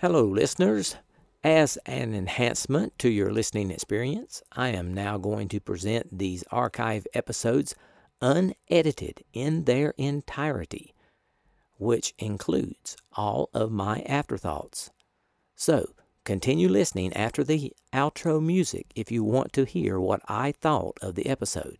Hello, listeners. As an enhancement to your listening experience, I am now going to present these archive episodes unedited in their entirety, which includes all of my afterthoughts. So, continue listening after the outro music if you want to hear what I thought of the episode.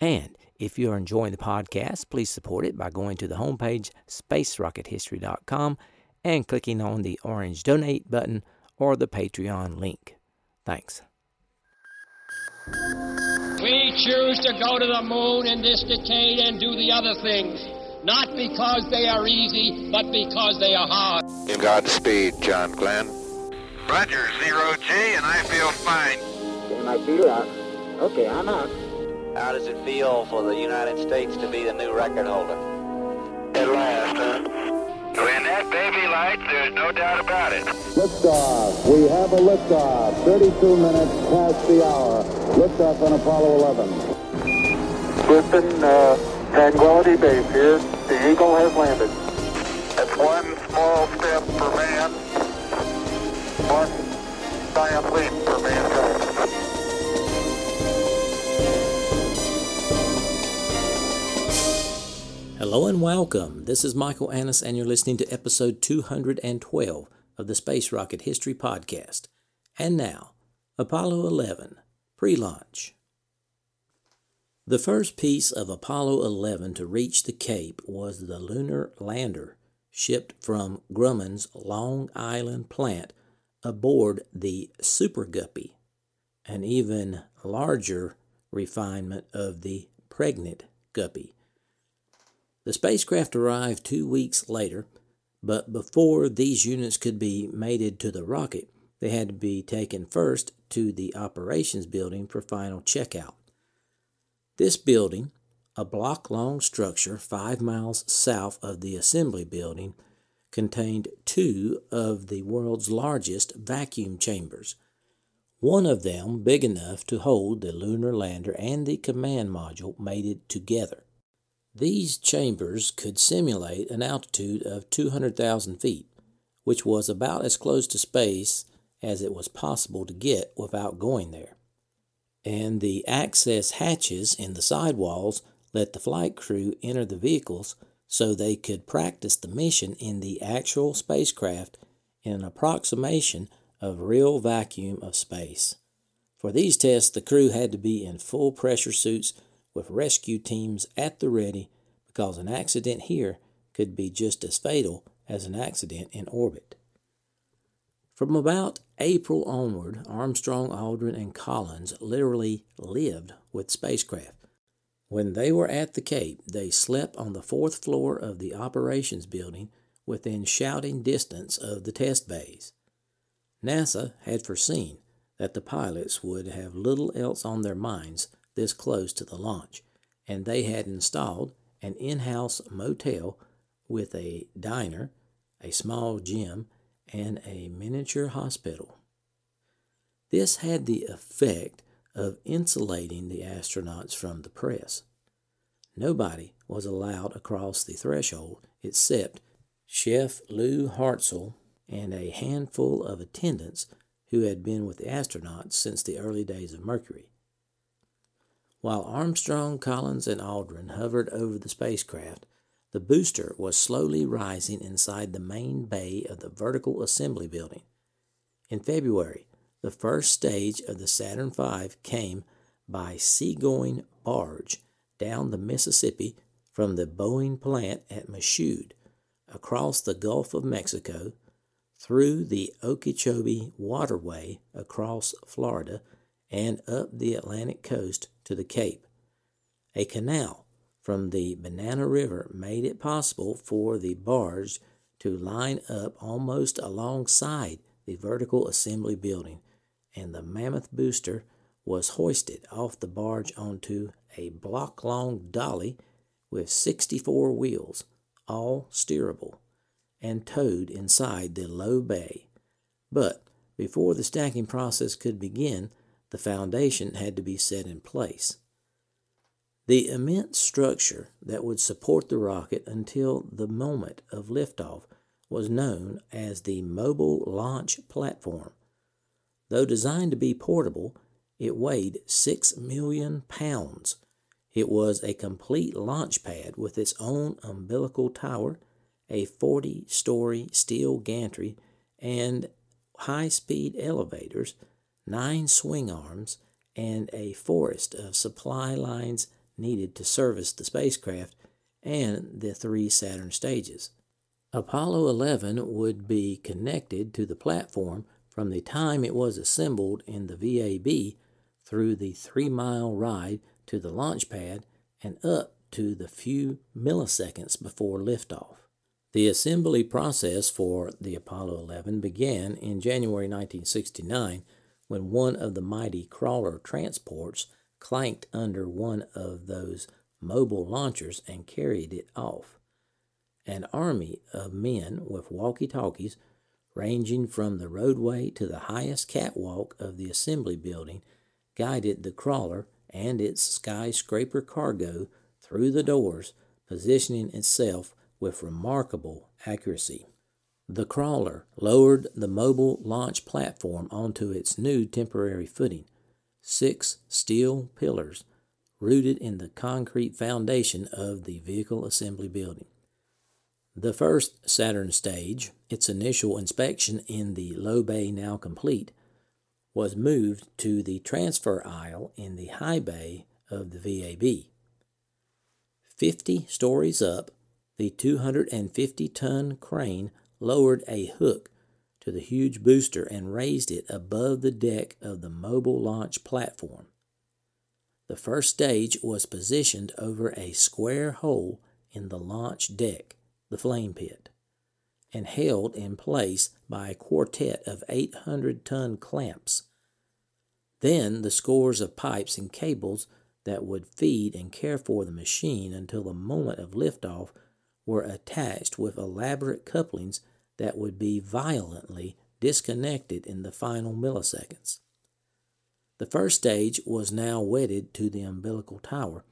And if you're enjoying the podcast, please support it by going to the homepage spacerockethistory.com and clicking on the orange donate button or the Patreon link. Thanks. We choose to go to the moon in this decade and do the other things, not because they are easy, but because they are hard. Godspeed, John Glenn. Roger, zero G, and I feel fine. Getting my feet out. Okay, I'm out. How does it feel for the United States to be the new record holder? At last, huh? When that baby lights, there's no doubt about it. Liftoff. We have a liftoff. 32 minutes past the hour. Liftoff on Apollo 11. Houston, uh, Tranquility Base here. The Eagle has landed. That's one small step for man, one giant leap for mankind. Hello and welcome. This is Michael Annis, and you're listening to episode 212 of the Space Rocket History Podcast. And now, Apollo 11 pre launch. The first piece of Apollo 11 to reach the Cape was the lunar lander shipped from Grumman's Long Island plant aboard the Super Guppy, an even larger refinement of the Pregnant Guppy. The spacecraft arrived two weeks later, but before these units could be mated to the rocket, they had to be taken first to the operations building for final checkout. This building, a block long structure five miles south of the assembly building, contained two of the world's largest vacuum chambers. One of them big enough to hold the lunar lander and the command module mated together. These chambers could simulate an altitude of 200,000 feet, which was about as close to space as it was possible to get without going there. And the access hatches in the side walls let the flight crew enter the vehicles so they could practice the mission in the actual spacecraft in an approximation of real vacuum of space. For these tests, the crew had to be in full pressure suits with rescue teams at the ready because an accident here could be just as fatal as an accident in orbit. From about April onward, Armstrong, Aldrin, and Collins literally lived with spacecraft. When they were at the Cape, they slept on the fourth floor of the operations building within shouting distance of the test bays. NASA had foreseen that the pilots would have little else on their minds this close to the launch, and they had installed an in house motel with a diner, a small gym, and a miniature hospital. This had the effect of insulating the astronauts from the press. Nobody was allowed across the threshold except Chef Lou Hartzell and a handful of attendants who had been with the astronauts since the early days of Mercury. While Armstrong, Collins, and Aldrin hovered over the spacecraft, the booster was slowly rising inside the main bay of the vertical assembly building. In February, the first stage of the Saturn V came by seagoing barge down the Mississippi from the Boeing plant at Michoud, across the Gulf of Mexico, through the Okeechobee Waterway across Florida, and up the Atlantic coast to the Cape. A canal from the Banana River made it possible for the barge to line up almost alongside the vertical assembly building, and the mammoth booster was hoisted off the barge onto a block long dolly with 64 wheels, all steerable, and towed inside the low bay. But before the stacking process could begin, the foundation had to be set in place. The immense structure that would support the rocket until the moment of liftoff was known as the Mobile Launch Platform. Though designed to be portable, it weighed 6 million pounds. It was a complete launch pad with its own umbilical tower, a 40 story steel gantry, and high speed elevators, nine swing arms, and a forest of supply lines needed to service the spacecraft and the three Saturn stages. Apollo 11 would be connected to the platform from the time it was assembled in the VAB through the three mile ride to the launch pad and up to the few milliseconds before liftoff. The assembly process for the Apollo 11 began in January 1969 when one of the mighty crawler transports clanked under one of those mobile launchers and carried it off. An army of men with walkie talkies, ranging from the roadway to the highest catwalk of the assembly building, guided the crawler and its skyscraper cargo through the doors, positioning itself with remarkable accuracy. The crawler lowered the mobile launch platform onto its new temporary footing. Six steel pillars rooted in the concrete foundation of the vehicle assembly building. The first Saturn stage, its initial inspection in the low bay now complete, was moved to the transfer aisle in the high bay of the VAB. Fifty stories up, the 250 ton crane lowered a hook to the huge booster and raised it above the deck of the mobile launch platform. The first stage was positioned over a square hole in the launch deck, the flame pit, and held in place by a quartet of 800 ton clamps. Then the scores of pipes and cables that would feed and care for the machine until the moment of liftoff were attached with elaborate couplings that would be violently disconnected in the final milliseconds. The first stage was now wedded to the umbilical tower,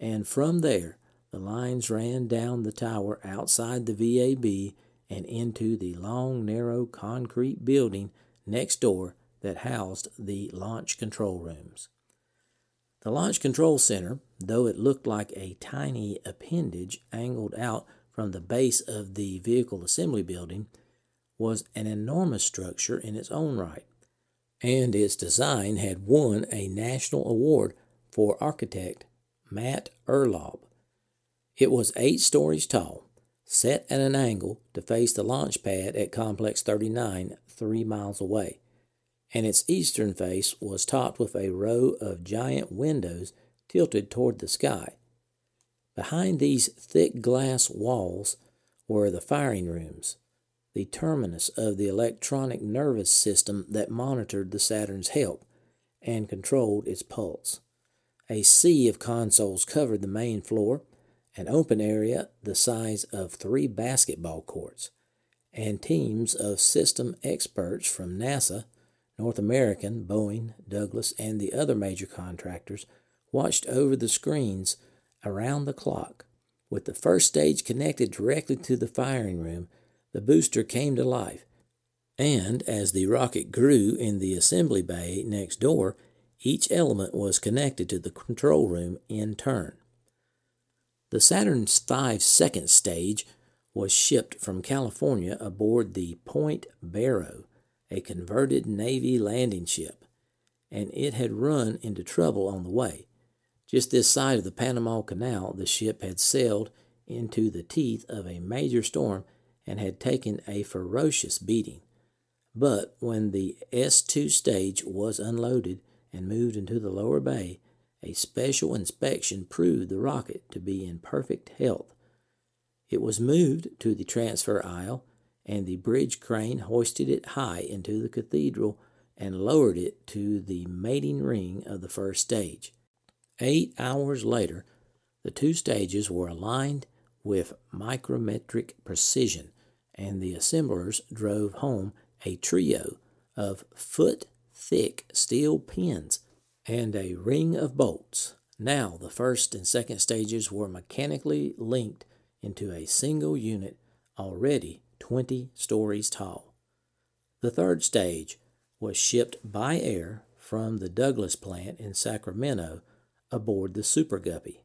and from there the lines ran down the tower outside the VAB and into the long, narrow concrete building next door that housed the launch control rooms. The Launch Control Center, though it looked like a tiny appendage angled out from the base of the vehicle assembly building, was an enormous structure in its own right and its design had won a national award for architect Max Urbahn. It was eight stories tall, set at an angle to face the launch pad at Complex 39, three miles away, and its eastern face was topped with a row of giant windows tilted toward the sky. Behind these thick glass walls were the firing rooms, the terminus of the electronic nervous system that monitored the Saturn's health and controlled its pulse. A sea of consoles covered the main floor, an open area the size of three basketball courts, and teams of system experts from NASA, North American, Boeing, Douglas, and the other major contractors watched over the screens around the clock, with the first stage connected directly to the firing room the booster came to life, and as the rocket grew in the assembly bay next door, each element was connected to the control room in turn. The Saturn's five second stage was shipped from California aboard the Point Barrow, a converted Navy landing ship, and it had run into trouble on the way. Just this side of the Panama Canal, the ship had sailed into the teeth of a major storm and had taken a ferocious beating. But when the S 2 stage was unloaded and moved into the lower bay, a special inspection proved the rocket to be in perfect health. It was moved to the transfer aisle, and the bridge crane hoisted it high into the cathedral and lowered it to the mating ring of the first stage. Eight hours later, the two stages were aligned with micrometric precision and the assemblers drove home a trio of foot thick steel pins and a ring of bolts. Now the first and second stages were mechanically linked into a single unit, already 20 stories tall. The third stage was shipped by air from the Douglas plant in Sacramento aboard the Super Guppy.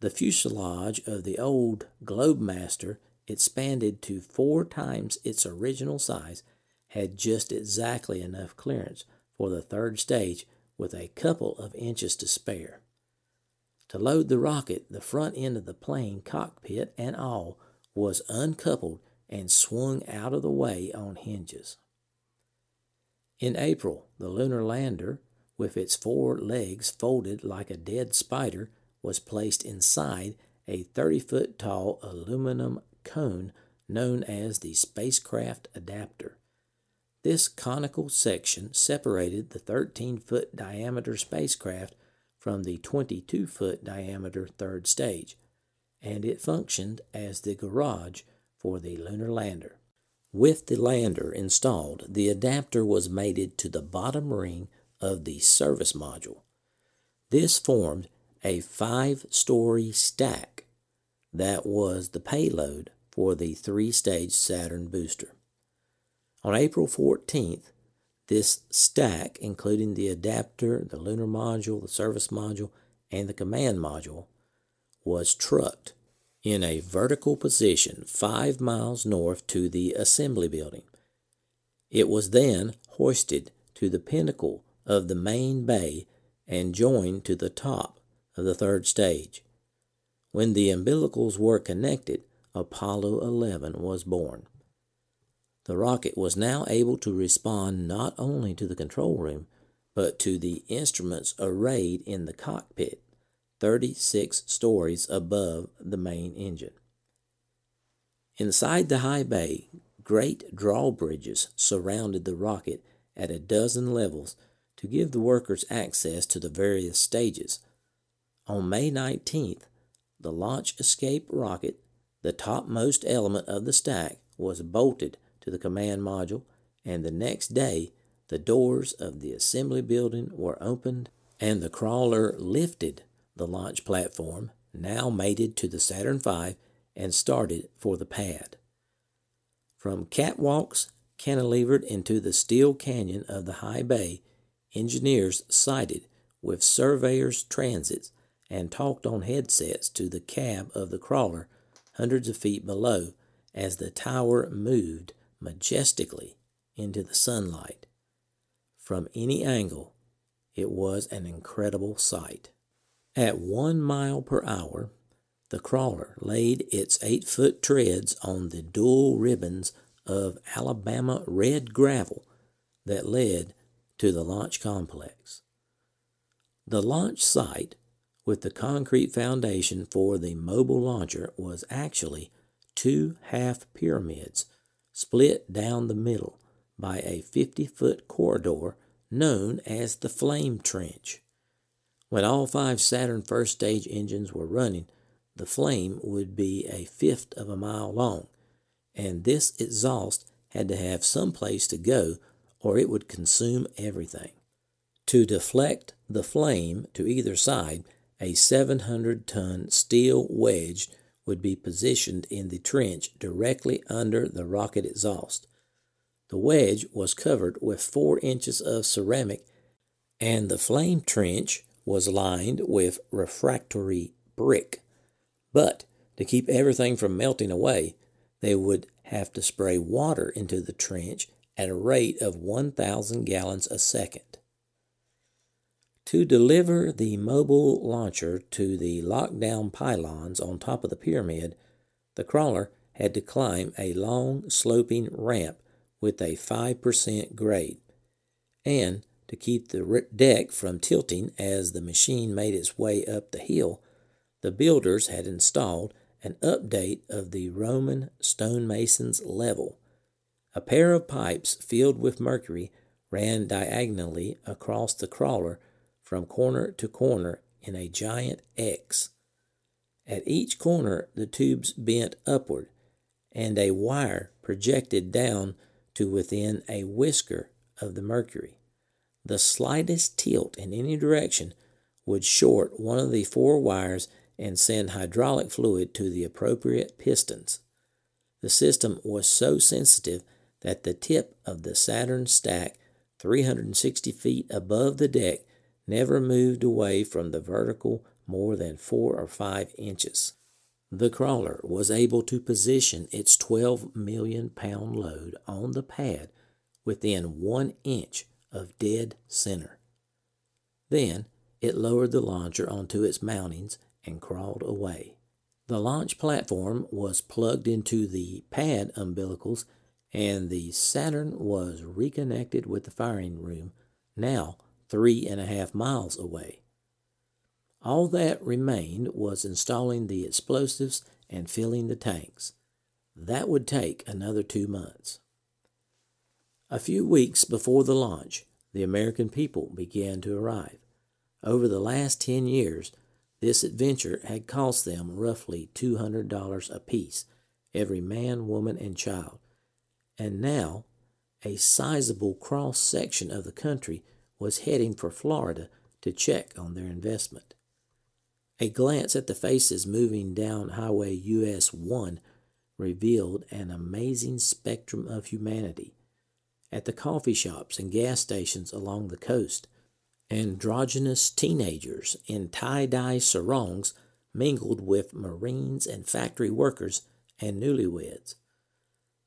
The fuselage of the old Globemaster expanded to four times its original size had just exactly enough clearance for the third stage with a couple of inches to spare. To load the rocket, the front end of the plane, cockpit and all, was uncoupled and swung out of the way on hinges. In April, the lunar lander, with its four legs folded like a dead spider, was placed inside a 30 foot tall aluminum cone known as the spacecraft adapter. This conical section separated the 13 foot diameter spacecraft from the 22 foot diameter third stage, and it functioned as the garage for the lunar lander. With the lander installed, the adapter was mated to the bottom ring of the service module. This formed a five story stack that was the payload for the three stage Saturn booster. On April 14th, this stack, including the adapter, the lunar module, the service module, and the command module, was trucked in a vertical position five miles north to the assembly building. It was then hoisted to the pinnacle of the main bay and joined to the top of the third stage. When the umbilicals were connected, Apollo 11 was born. The rocket was now able to respond not only to the control room, but to the instruments arrayed in the cockpit, 36 stories above the main engine. Inside the high bay, great drawbridges surrounded the rocket at a dozen levels to give the workers access to the various stages. On May 19th, the launch escape rocket, the topmost element of the stack, was bolted to the command module, and the next day the doors of the assembly building were opened and the crawler lifted the launch platform, now mated to the Saturn V, and started for the pad. From catwalks cantilevered into the steel canyon of the high bay, engineers sighted with surveyors' transits and talked on headsets to the cab of the crawler hundreds of feet below as the tower moved majestically into the sunlight. From any angle, it was an incredible sight. At one mile per hour, the crawler laid its eight foot treads on the dual ribbons of Alabama red gravel that led to the launch complex. The launch site, with the concrete foundation for the mobile launcher, was actually two half pyramids split down the middle by a 50 foot corridor known as the Flame Trench. When all five Saturn first stage engines were running, the flame would be a fifth of a mile long, and this exhaust had to have some place to go or it would consume everything. To deflect the flame to either side, a 700 ton steel wedge would be positioned in the trench directly under the rocket exhaust. The wedge was covered with four inches of ceramic, and the flame trench was lined with refractory brick. But to keep everything from melting away, they would have to spray water into the trench at a rate of 1,000 gallons a second. To deliver the mobile launcher to the lockdown pylons on top of the pyramid, the crawler had to climb a long, sloping ramp with a 5% grade. And to keep the deck from tilting as the machine made its way up the hill, the builders had installed an update of the Roman stonemason's level. A pair of pipes filled with mercury ran diagonally across the crawler from corner to corner in a giant X. At each corner, the tubes bent upward, and a wire projected down to within a whisker of the mercury. The slightest tilt in any direction would short one of the four wires and send hydraulic fluid to the appropriate pistons. The system was so sensitive that the tip of the Saturn stack, 360 feet above the deck, never moved away from the vertical more than four or five inches. The crawler was able to position its 12 million pound load on the pad within one inch of dead center. Then it lowered the launcher onto its mountings and crawled away. The launch platform was plugged into the pad umbilicals, and the Saturn was reconnected with the firing room, now three and a half miles away. All that remained was installing the explosives and filling the tanks. That would take another two months. A few weeks before the launch, the American people began to arrive. Over the last 10 years, this adventure had cost them roughly $200 apiece, every man, woman, and child. And now, a sizable cross section of the country was heading for Florida to check on their investment. A glance at the faces moving down Highway US 1 revealed an amazing spectrum of humanity. At the coffee shops and gas stations along the coast, androgynous teenagers in tie dye sarongs mingled with Marines and factory workers and newlyweds.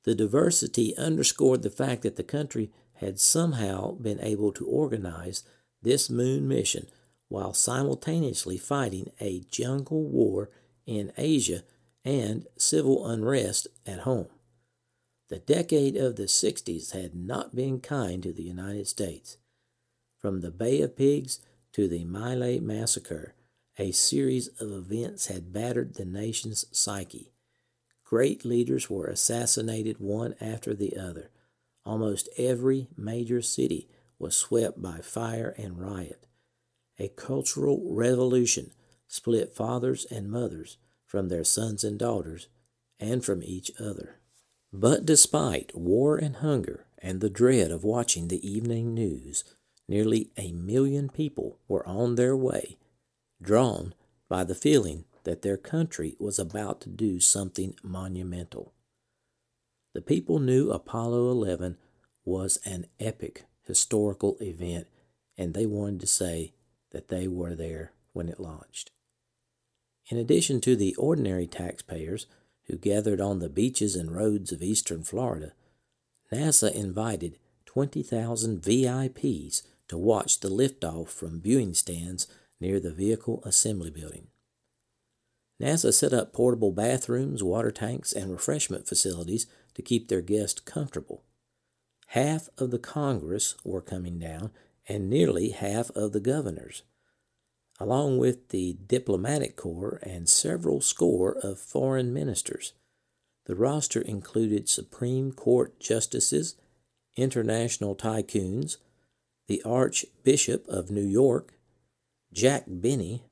The diversity underscored the fact that the country had somehow been able to organize this moon mission while simultaneously fighting a jungle war in Asia and civil unrest at home. The decade of the 60s had not been kind to the United States. From the Bay of Pigs to the Lai massacre, a series of events had battered the nation's psyche. Great leaders were assassinated one after the other. Almost every major city was swept by fire and riot. A cultural revolution split fathers and mothers from their sons and daughters and from each other. But despite war and hunger and the dread of watching the evening news, nearly a million people were on their way, drawn by the feeling that their country was about to do something monumental. The people knew Apollo 11 was an epic historical event, and they wanted to say that they were there when it launched. In addition to the ordinary taxpayers who gathered on the beaches and roads of eastern Florida, NASA invited 20,000 VIPs to watch the liftoff from viewing stands near the Vehicle Assembly Building. NASA set up portable bathrooms, water tanks, and refreshment facilities to keep their guests comfortable. Half of the Congress were coming down, and nearly half of the governors, along with the diplomatic corps and several score of foreign ministers. The roster included Supreme Court justices, international tycoons, the Archbishop of New York, Jack Benny,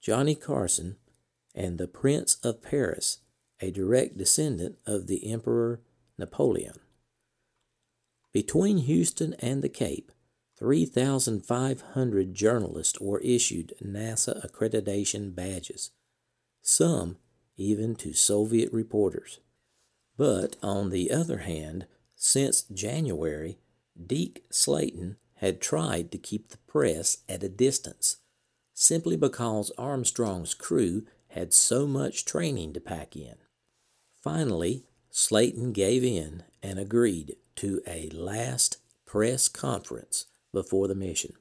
Johnny Carson, and the Prince of Paris, a direct descendant of the Emperor Napoleon. Between Houston and the Cape, 3,500 journalists were issued NASA accreditation badges, some even to Soviet reporters. But on the other hand, since January, Deke Slayton had tried to keep the press at a distance, simply because Armstrong's crew had so much training to pack in. Finally, Slayton gave in and agreed to a last press conference before the mission,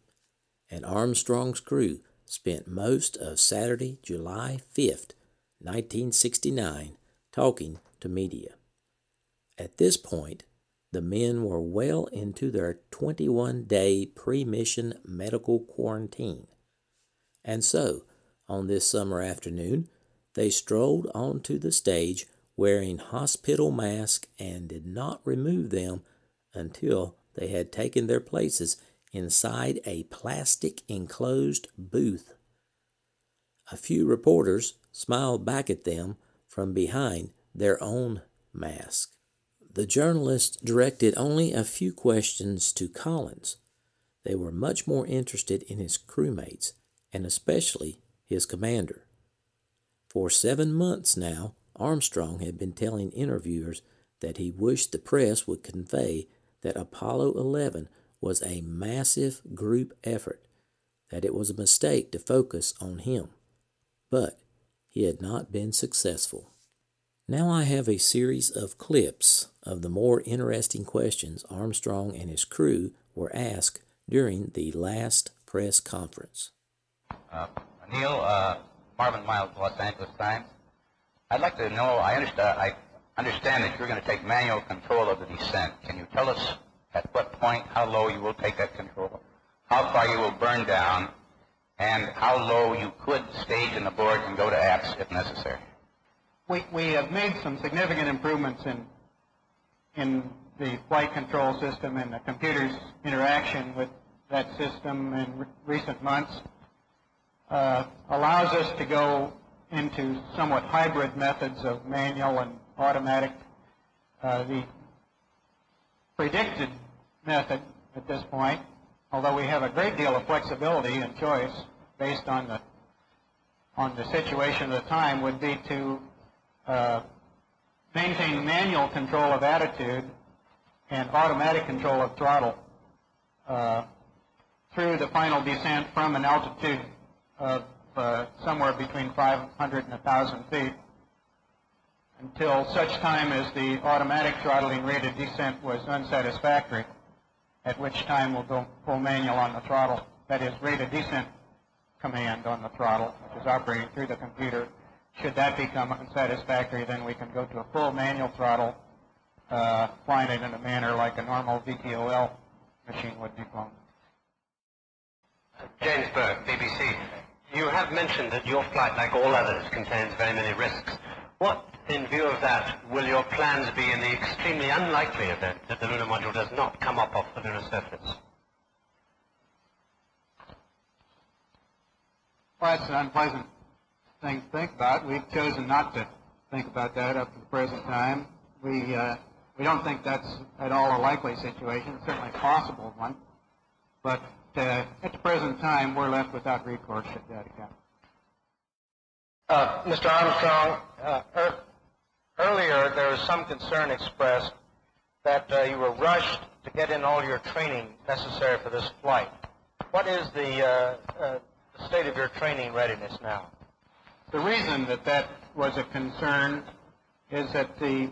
and Armstrong's crew spent most of Saturday, July 5th, 1969, talking to media. At this point, the men were well into their 21 day pre mission medical quarantine. And so, on this summer afternoon, they strolled onto the stage wearing hospital masks and did not remove them until they had taken their places inside a plastic enclosed booth. A few reporters smiled back at them from behind their own mask. The journalists directed only a few questions to Collins. They were much more interested in his crewmates, and especially his commander. For seven months now, Armstrong had been telling interviewers that he wished the press would convey that Apollo 11 was a massive group effort, that it was a mistake to focus on him. But he had not been successful. Now I have a series of clips of the more interesting questions Armstrong and his crew were asked during the last press conference. Uh, Neil, uh, Marvin Miles, Los Angeles Times. I'd like to know, I understand, I understand that you're going to take manual control of the descent. Can you tell us at what point, how low you will take that control, how far you will burn down, and how low you could stage in the board and go to apps if necessary? We, we have made some significant improvements in, in the flight control system and the computer's interaction with that system in re- recent months. Uh, allows us to go into somewhat hybrid methods of manual and automatic. Uh, the predicted method at this point, although we have a great deal of flexibility and choice based on the on the situation at the time, would be to uh, maintain manual control of attitude and automatic control of throttle uh, through the final descent from an altitude of uh, somewhere between 500 and 1,000 feet until such time as the automatic throttling rate of descent was unsatisfactory, at which time we'll go full manual on the throttle. That is, rate of descent command on the throttle, which is operating through the computer should that become unsatisfactory, then we can go to a full manual throttle, uh, flying it in a manner like a normal VTOL machine would be flown. James Burke, BBC. You have mentioned that your flight, like all others, contains very many risks. What, in view of that, will your plans be in the extremely unlikely event that the lunar module does not come up off the lunar surface? Well, that's an unpleasant thing to think about. We've chosen not to think about that up to the present time. We uh, we don't think that's at all a likely situation. It's certainly a possible one, but uh, at the present time, we're left without recourse should that occur. Uh, Mr. Armstrong, uh, er- earlier there was some concern expressed that uh, you were rushed to get in all your training necessary for this flight. What is the, uh, uh, the state of your training readiness now? The reason that that was a concern is that the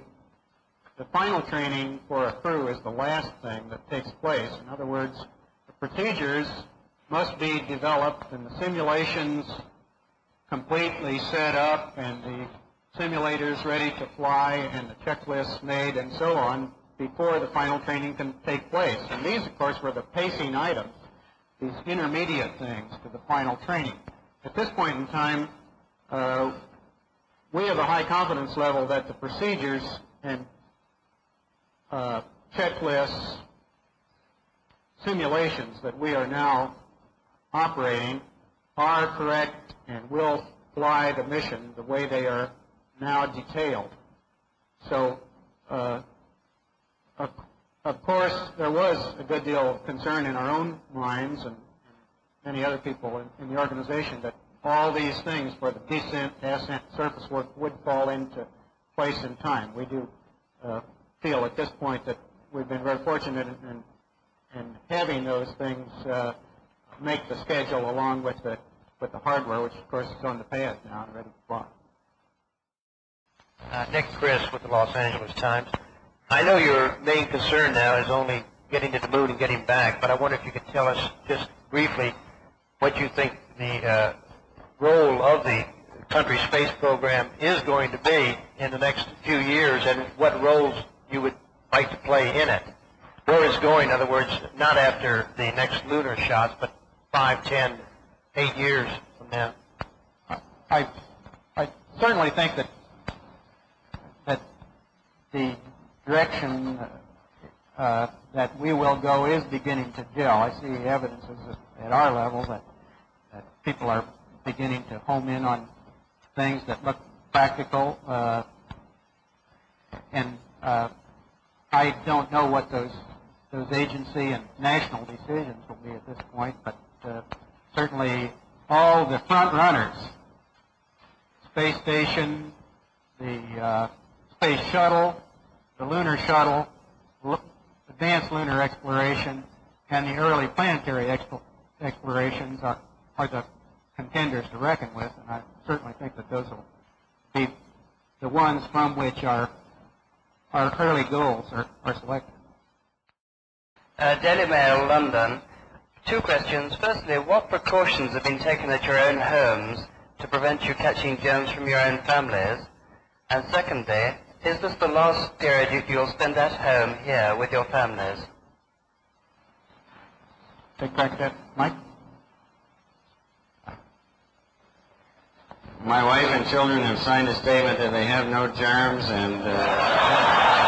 the final training for a crew is the last thing that takes place. In other words, procedures must be developed and the simulations completely set up and the simulators ready to fly and the checklists made and so on before the final training can take place. And these, of course, were the pacing items, these intermediate things to the final training. At this point in time, uh, we have a high confidence level that the procedures and uh, checklists, simulations that we are now operating are correct and will fly the mission the way they are now detailed. So, uh, of, of course, there was a good deal of concern in our own minds and, and many other people in, in the organization that all these things for the descent, ascent, surface work would fall into place in time. We do uh, feel at this point that we've been very fortunate in, in, in having those things uh, make the schedule along with the with the hardware, which of course is on the pad now and ready to fly. Uh, Nick Chriss with the Los Angeles Times. I know your main concern now is only getting to the moon and getting back, but I wonder if you could tell us just briefly what you think the uh, role of the country space program is going to be in the next few years and what roles you would like to play in it. Where going, in other words, not after the next lunar shots, but five, ten, eight years from now. I, I certainly think that that the direction uh, that we will go is beginning to gel. I see evidences at our level that, that people are beginning to home in on things that look practical. Uh, and uh, I don't know what those those agency and national decisions will be at this point, but uh, certainly all the front runners, space station, the uh, space shuttle, the lunar shuttle, advanced lunar exploration, and the early planetary expo- explorations are, are the contenders to reckon with, and I certainly think that those will be the ones from which our our early goals are, are selected. Uh, Daily Mail, London. Two questions. Firstly, what precautions have been taken at your own homes to prevent you catching germs from your own families? And secondly, is this the last period you, you'll spend at home here with your families? Take back that, Mike. My wife and children have signed a statement that they have no germs, and uh,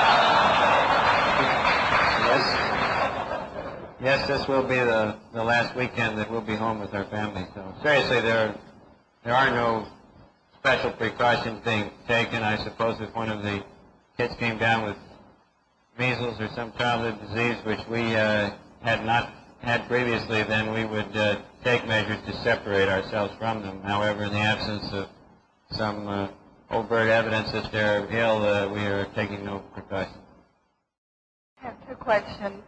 yes, this will be the, the last weekend that we'll be home with our family. So seriously, there there are no special precautions being taken. I suppose if one of the kids came down with measles or some childhood disease which we uh, had not had previously, then we would uh, take measures to separate ourselves from them. However, in the absence of some uh, overt evidence that they're ill, uh, we are taking no precautions. I have two questions.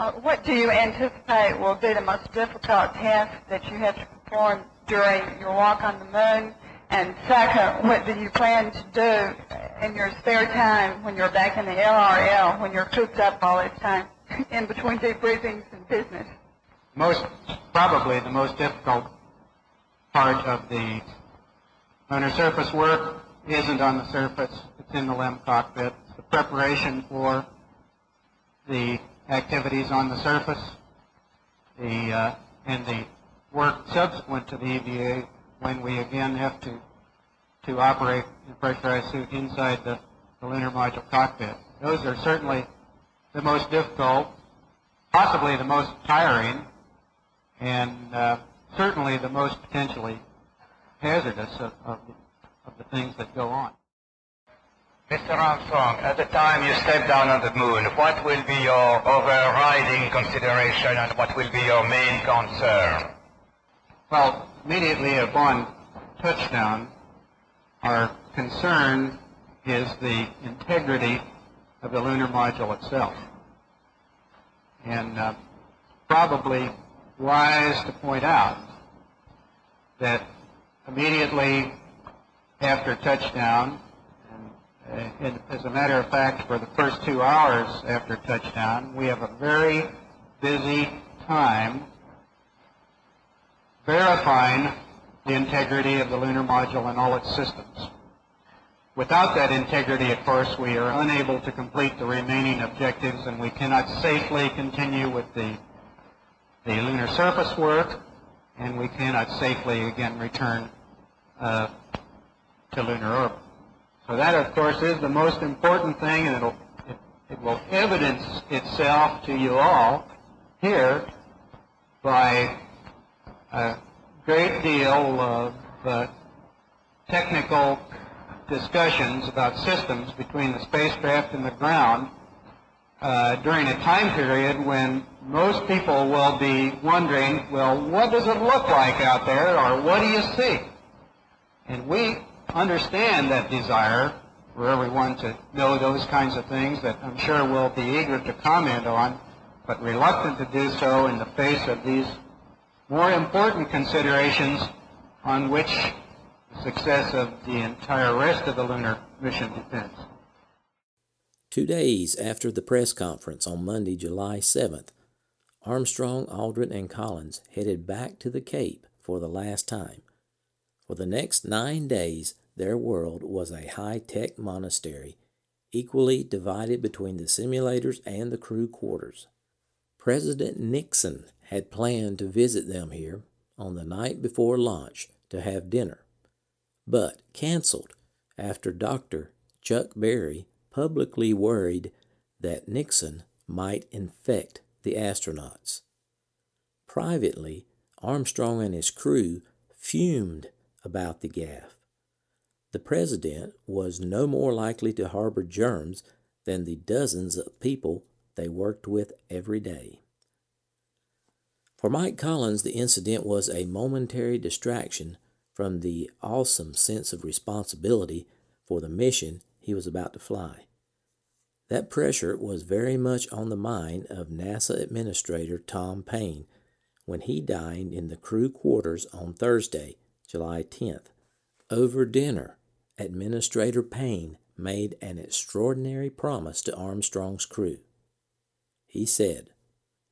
Uh, what do you anticipate will be the most difficult task that you have to perform during your walk on the moon? And second, what do you plan to do in your spare time when you're back in the LRL, when you're cooped up all this time, in between debriefings and business? Most, probably the most difficult part of the lunar surface work isn't on the surface, it's in the LEM cockpit. The preparation for the activities on the surface, the, uh, and the work subsequent to the EVA when we again have to, to operate in pressurized suit inside the, the lunar module cockpit. Those are certainly the most difficult, possibly the most tiring, and uh, certainly the most potentially hazardous of, of, of the things that go on. Mr. Armstrong, at the time you step down on the moon, what will be your overriding consideration and what will be your main concern? Well, immediately upon touchdown, our concern is the integrity of the lunar module itself. And uh, probably wise to point out that immediately after touchdown, as a matter of fact, for the first two hours after touchdown, we have a very busy time verifying the integrity of the lunar module and all its systems. Without that integrity, of course, we are unable to complete the remaining objectives and we cannot safely continue with the, the lunar surface work and we cannot safely again return uh, to lunar orbit. That, of course, is the most important thing and it'll, it, it will evidence itself to you all here by a great deal of uh, technical discussions about systems between the spacecraft and the ground uh, during a time period when most people will be wondering, well, what does it look like out there, or what do you see? And we understand that desire for everyone to know those kinds of things that I'm sure we'll be eager to comment on, but reluctant to do so in the face of these more important considerations on which the success of the entire rest of the lunar mission depends. Two days after the press conference on Monday, July 7th, Armstrong, Aldrin, and Collins headed back to the Cape for the last time. For the next nine days, their world was a high tech monastery, equally divided between the simulators and the crew quarters. President Nixon had planned to visit them here on the night before launch to have dinner, but canceled after Dr. Chuck Berry publicly worried that Nixon might infect the astronauts. Privately, Armstrong and his crew fumed about the gaffe. The president was no more likely to harbor germs than the dozens of people they worked with every day. For Mike Collins, the incident was a momentary distraction from the awesome sense of responsibility for the mission he was about to fly. That pressure was very much on the mind of NASA Administrator Tom Paine when he dined in the crew quarters on Thursday, July 10th. Over dinner, Administrator Paine made an extraordinary promise to Armstrong's crew. He said,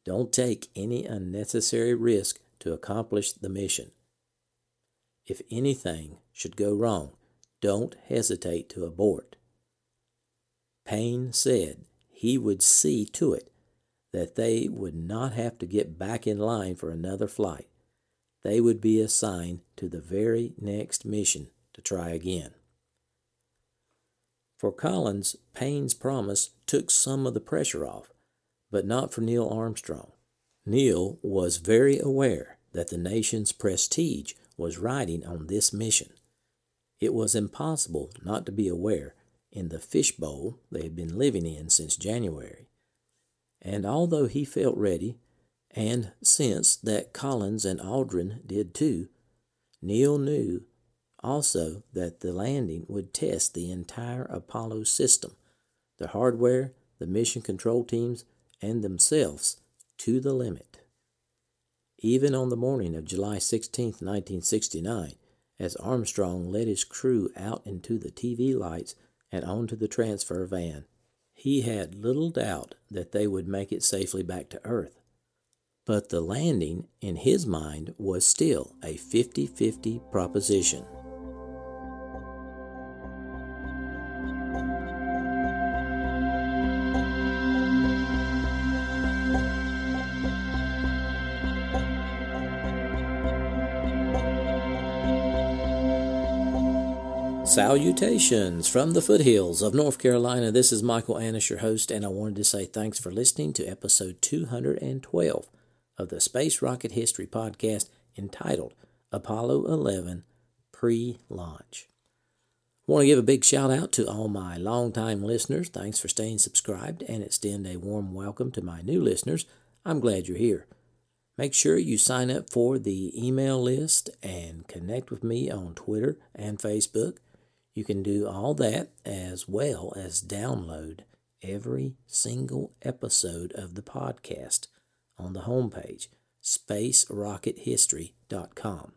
Don't take any unnecessary risk to accomplish the mission. If anything should go wrong, don't hesitate to abort. Paine said he would see to it that they would not have to get back in line for another flight. They would be assigned to the very next mission to try again. For Collins, Paine's promise took some of the pressure off, but not for Neil Armstrong. Neil was very aware that the nation's prestige was riding on this mission. It was impossible not to be aware in the fishbowl they had been living in since January. And although he felt ready, and sensed that Collins and Aldrin did too, Neil knew also that the landing would test the entire Apollo system, the hardware, the mission control teams, and themselves to the limit. Even on the morning of July 16, 1969, as Armstrong led his crew out into the TV lights and onto the transfer van, he had little doubt that they would make it safely back to Earth. But the landing, in his mind, was still a 50 50 proposition. Salutations from the foothills of North Carolina. This is Michael Annis, your host, and I wanted to say thanks for listening to episode 212 of the Space Rocket History podcast entitled Apollo 11 Pre Launch. Want to give a big shout out to all my longtime listeners. Thanks for staying subscribed and extend a warm welcome to my new listeners. I'm glad you're here. Make sure you sign up for the email list and connect with me on Twitter and Facebook. You can do all that as well as download every single episode of the podcast on the homepage, spacerockethistory.com.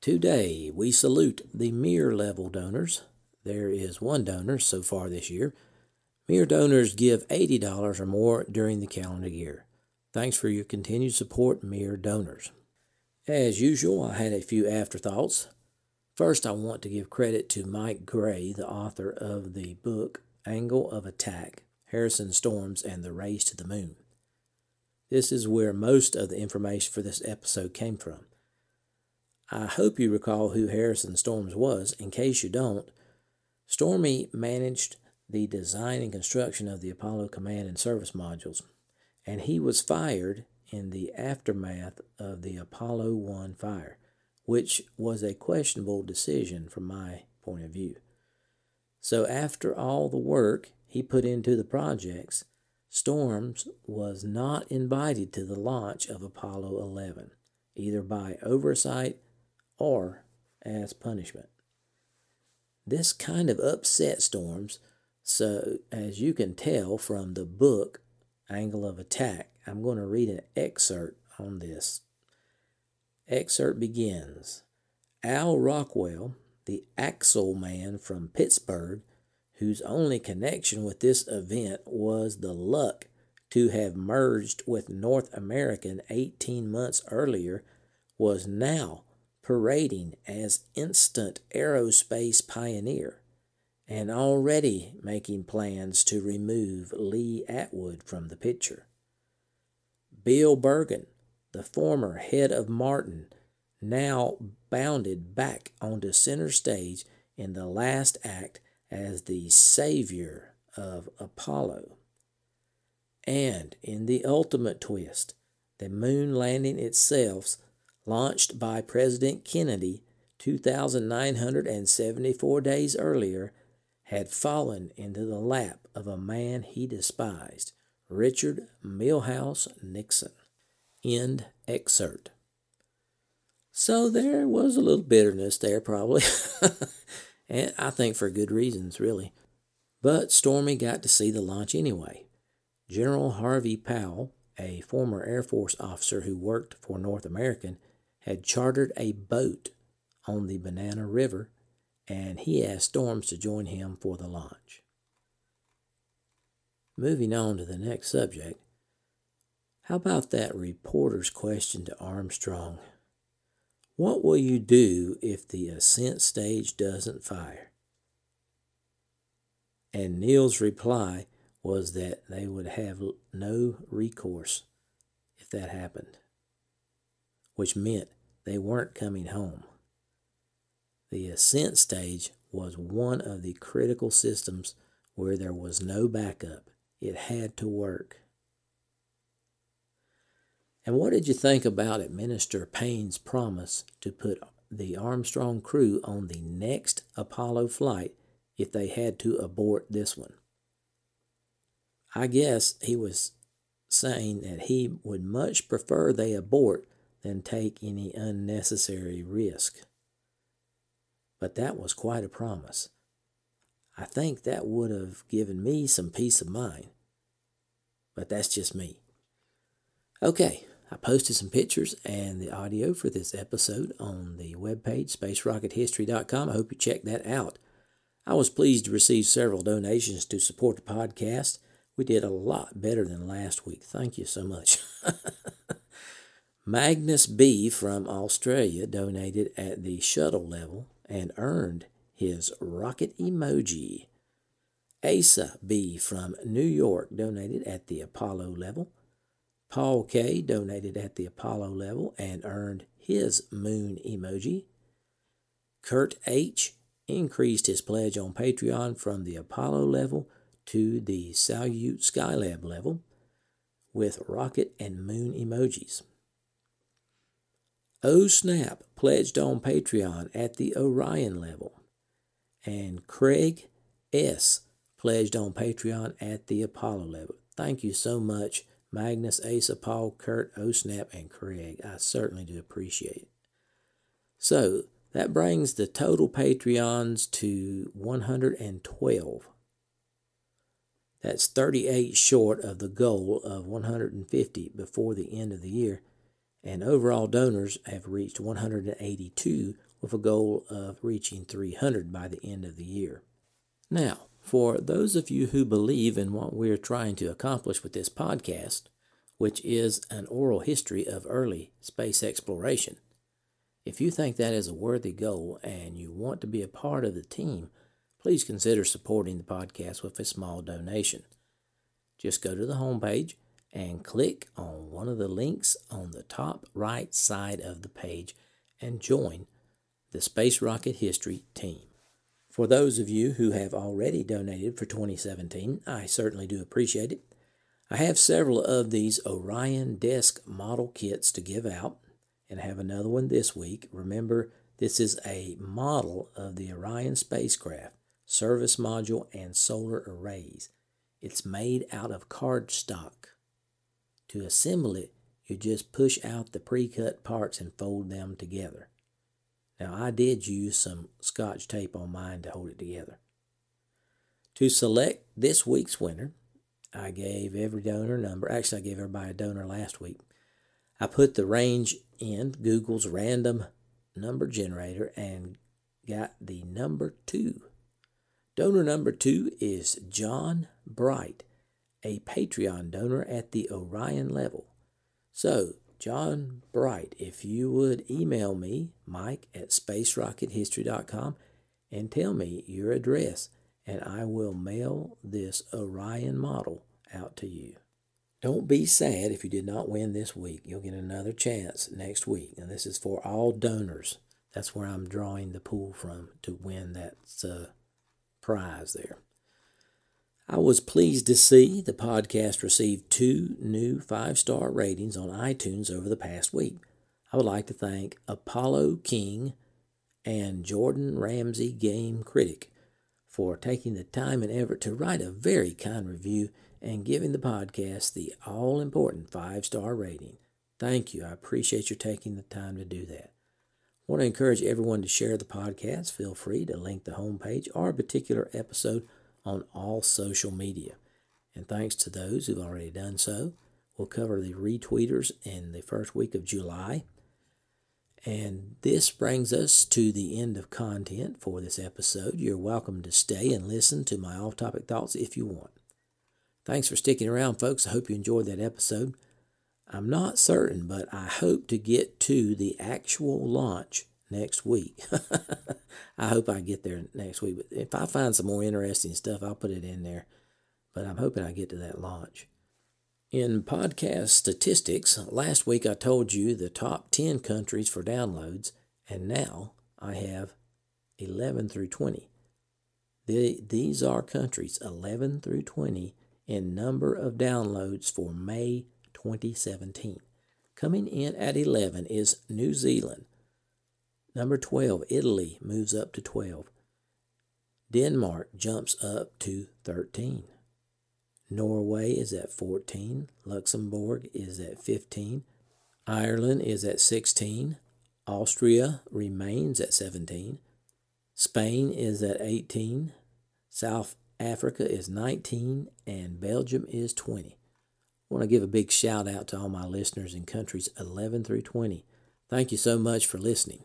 Today, we salute the Mir level donors. There is one donor so far this year. Mir donors give $80 or more during the calendar year. Thanks for your continued support, Mir donors. As usual, I had a few afterthoughts. First, I want to give credit to Mike Gray, the author of the book Angle of Attack Harrison Storms and the Race to the Moon. This is where most of the information for this episode came from. I hope you recall who Harrison Storms was. In case you don't, Stormy managed the design and construction of the Apollo Command and Service modules, and he was fired in the aftermath of the Apollo 1 fire which was a questionable decision from my point of view. So, after all the work he put into the projects, Storms was not invited to the launch of Apollo 11, either by oversight or as punishment. This kind of upset Storms, so as you can tell from the book Angle of Attack, I'm going to read an excerpt on this Excerpt begins Al Rockwell, the Axle man from Pittsburgh, whose only connection with this event was the luck to have merged with North American 18 months earlier, was now parading as instant aerospace pioneer and already making plans to remove Lee Atwood from the picture. Bill Bergen, the former head of Martin, now bounded back onto center stage in the last act as the savior of Apollo. And in the ultimate twist, the moon landing itself, launched by President Kennedy 2,974 days earlier, had fallen into the lap of a man he despised, Richard Milhous Nixon. End excerpt. So there was a little bitterness there, probably. and I think for good reasons, really. But Stormy got to see the launch anyway. General Harvey Powell, a former Air Force officer who worked for North American, had chartered a boat on the Banana River, and he asked Storms to join him for the launch. Moving on to the next subject, how about that reporter's question to Armstrong? What will you do if the ascent stage doesn't fire? And Neil's reply was that they would have no recourse if that happened, which meant they weren't coming home. The ascent stage was one of the critical systems where there was no backup. It had to work. And what did you think about it, Minister Paine's promise to put the Armstrong crew on the next Apollo flight if they had to abort this one? I guess he was saying that he would much prefer they abort than take any unnecessary risk. But that was quite a promise. I think that would have given me some peace of mind. But that's just me. Okay, I posted some pictures and the audio for this episode on the webpage, spacerockethistory.com. I hope you check that out. I was pleased to receive several donations to support the podcast. We did a lot better than last week. Thank you so much. Magnus B. from Australia donated at the shuttle level and earned his rocket emoji. Asa B. from New York donated at the Apollo level. Paul K. donated at the Apollo level and earned his moon emoji. Kurt H. increased his pledge on Patreon from the Apollo level to the Salyut Skylab level with rocket and moon emojis. O Snap pledged on Patreon at the Orion level, and Craig S. pledged on Patreon at the Apollo level. Thank you so much Magnus, Asa, Paul, Kurt, Osnap, and Craig. I certainly do appreciate it. So that brings the total Patreons to 112. That's 38 short of the goal of 150 before the end of the year, and overall donors have reached 182 with a goal of reaching 300 by the end of the year. Now, for those of you who believe in what we're trying to accomplish with this podcast, which is an oral history of early space exploration, if you think that is a worthy goal and you want to be a part of the team, please consider supporting the podcast with a small donation. Just go to the homepage and click on one of the links on the top right side of the page and join the Space Rocket History team. For those of you who have already donated for 2017, I certainly do appreciate it. I have several of these Orion Desk model kits to give out and have another one this week. Remember, this is a model of the Orion spacecraft, service module, and solar arrays. It's made out of cardstock. To assemble it, you just push out the pre cut parts and fold them together. Now, I did use some scotch tape on mine to hold it together. To select this week's winner, I gave every donor number. Actually, I gave everybody a donor last week. I put the range in Google's random number generator and got the number two. Donor number two is John Bright, a Patreon donor at the Orion level. So John Bright, if you would email me, Mike at spacerockethistory.com, and tell me your address, and I will mail this Orion model out to you. Don't be sad if you did not win this week. You'll get another chance next week. And this is for all donors. That's where I'm drawing the pool from to win that uh, prize there. I was pleased to see the podcast receive two new five star ratings on iTunes over the past week. I would like to thank Apollo King and Jordan Ramsey Game Critic for taking the time and effort to write a very kind review and giving the podcast the all important five star rating. Thank you. I appreciate you taking the time to do that. want to encourage everyone to share the podcast. Feel free to link the homepage or a particular episode on all social media. And thanks to those who've already done so. We'll cover the retweeters in the first week of July. And this brings us to the end of content for this episode. You're welcome to stay and listen to my off topic thoughts if you want. Thanks for sticking around, folks. I hope you enjoyed that episode. I'm not certain, but I hope to get to the actual launch next week. I hope I get there next week. But if I find some more interesting stuff, I'll put it in there. But I'm hoping I get to that launch. In podcast statistics, last week I told you the top 10 countries for downloads, and now I have 11 through 20. The, these are countries 11 through 20 in number of downloads for May 2017. Coming in at 11 is New Zealand. Number 12, Italy moves up to 12. Denmark jumps up to 13. Norway is at 14. Luxembourg is at 15. Ireland is at 16. Austria remains at 17. Spain is at 18. South Africa is 19. And Belgium is 20. I want to give a big shout out to all my listeners in countries 11 through 20. Thank you so much for listening.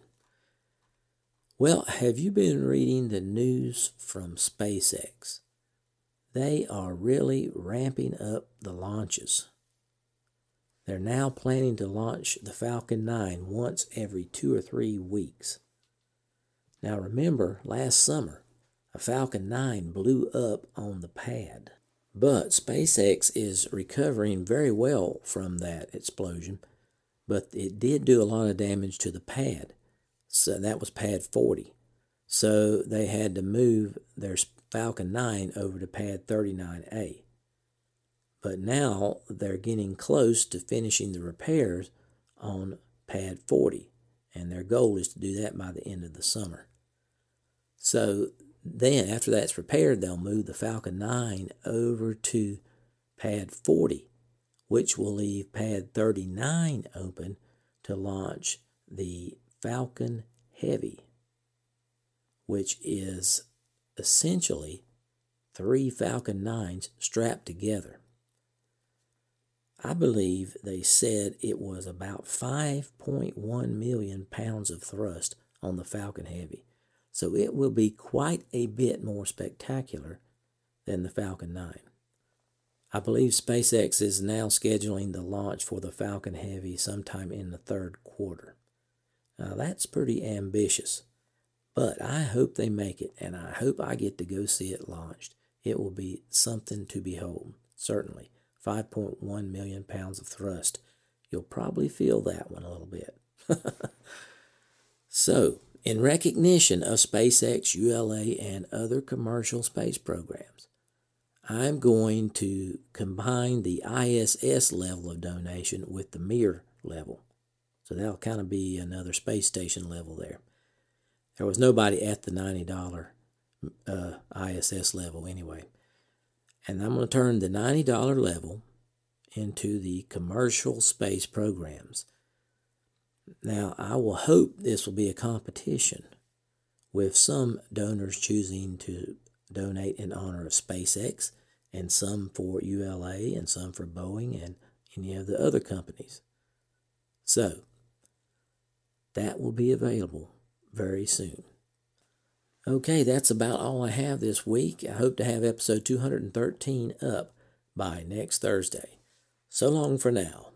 Well, have you been reading the news from SpaceX? They are really ramping up the launches. They're now planning to launch the Falcon 9 once every two or three weeks. Now remember, last summer, a Falcon 9 blew up on the pad. But SpaceX is recovering very well from that explosion, but it did do a lot of damage to the pad. So that was pad 40. So they had to move their Falcon 9 over to pad 39A. But now they're getting close to finishing the repairs on pad 40, and their goal is to do that by the end of the summer. So then, after that's repaired, they'll move the Falcon 9 over to pad 40, which will leave pad 39 open to launch the Falcon Heavy, which is essentially three Falcon 9s strapped together. I believe they said it was about 5.1 million pounds of thrust on the Falcon Heavy, so it will be quite a bit more spectacular than the Falcon 9. I believe SpaceX is now scheduling the launch for the Falcon Heavy sometime in the third quarter. Now that's pretty ambitious. But I hope they make it, and I hope I get to go see it launched. It will be something to behold, certainly. 5.1 million pounds of thrust. You'll probably feel that one a little bit. so, in recognition of SpaceX, ULA, and other commercial space programs, I'm going to combine the ISS level of donation with the Mir level. So that'll kind of be another space station level there. There was nobody at the $90 uh, ISS level anyway. And I'm going to turn the $90 level into the commercial space programs. Now, I will hope this will be a competition with some donors choosing to donate in honor of SpaceX and some for ULA and some for Boeing and any of the other companies. So, that will be available very soon. Okay, that's about all I have this week. I hope to have episode 213 up by next Thursday. So long for now.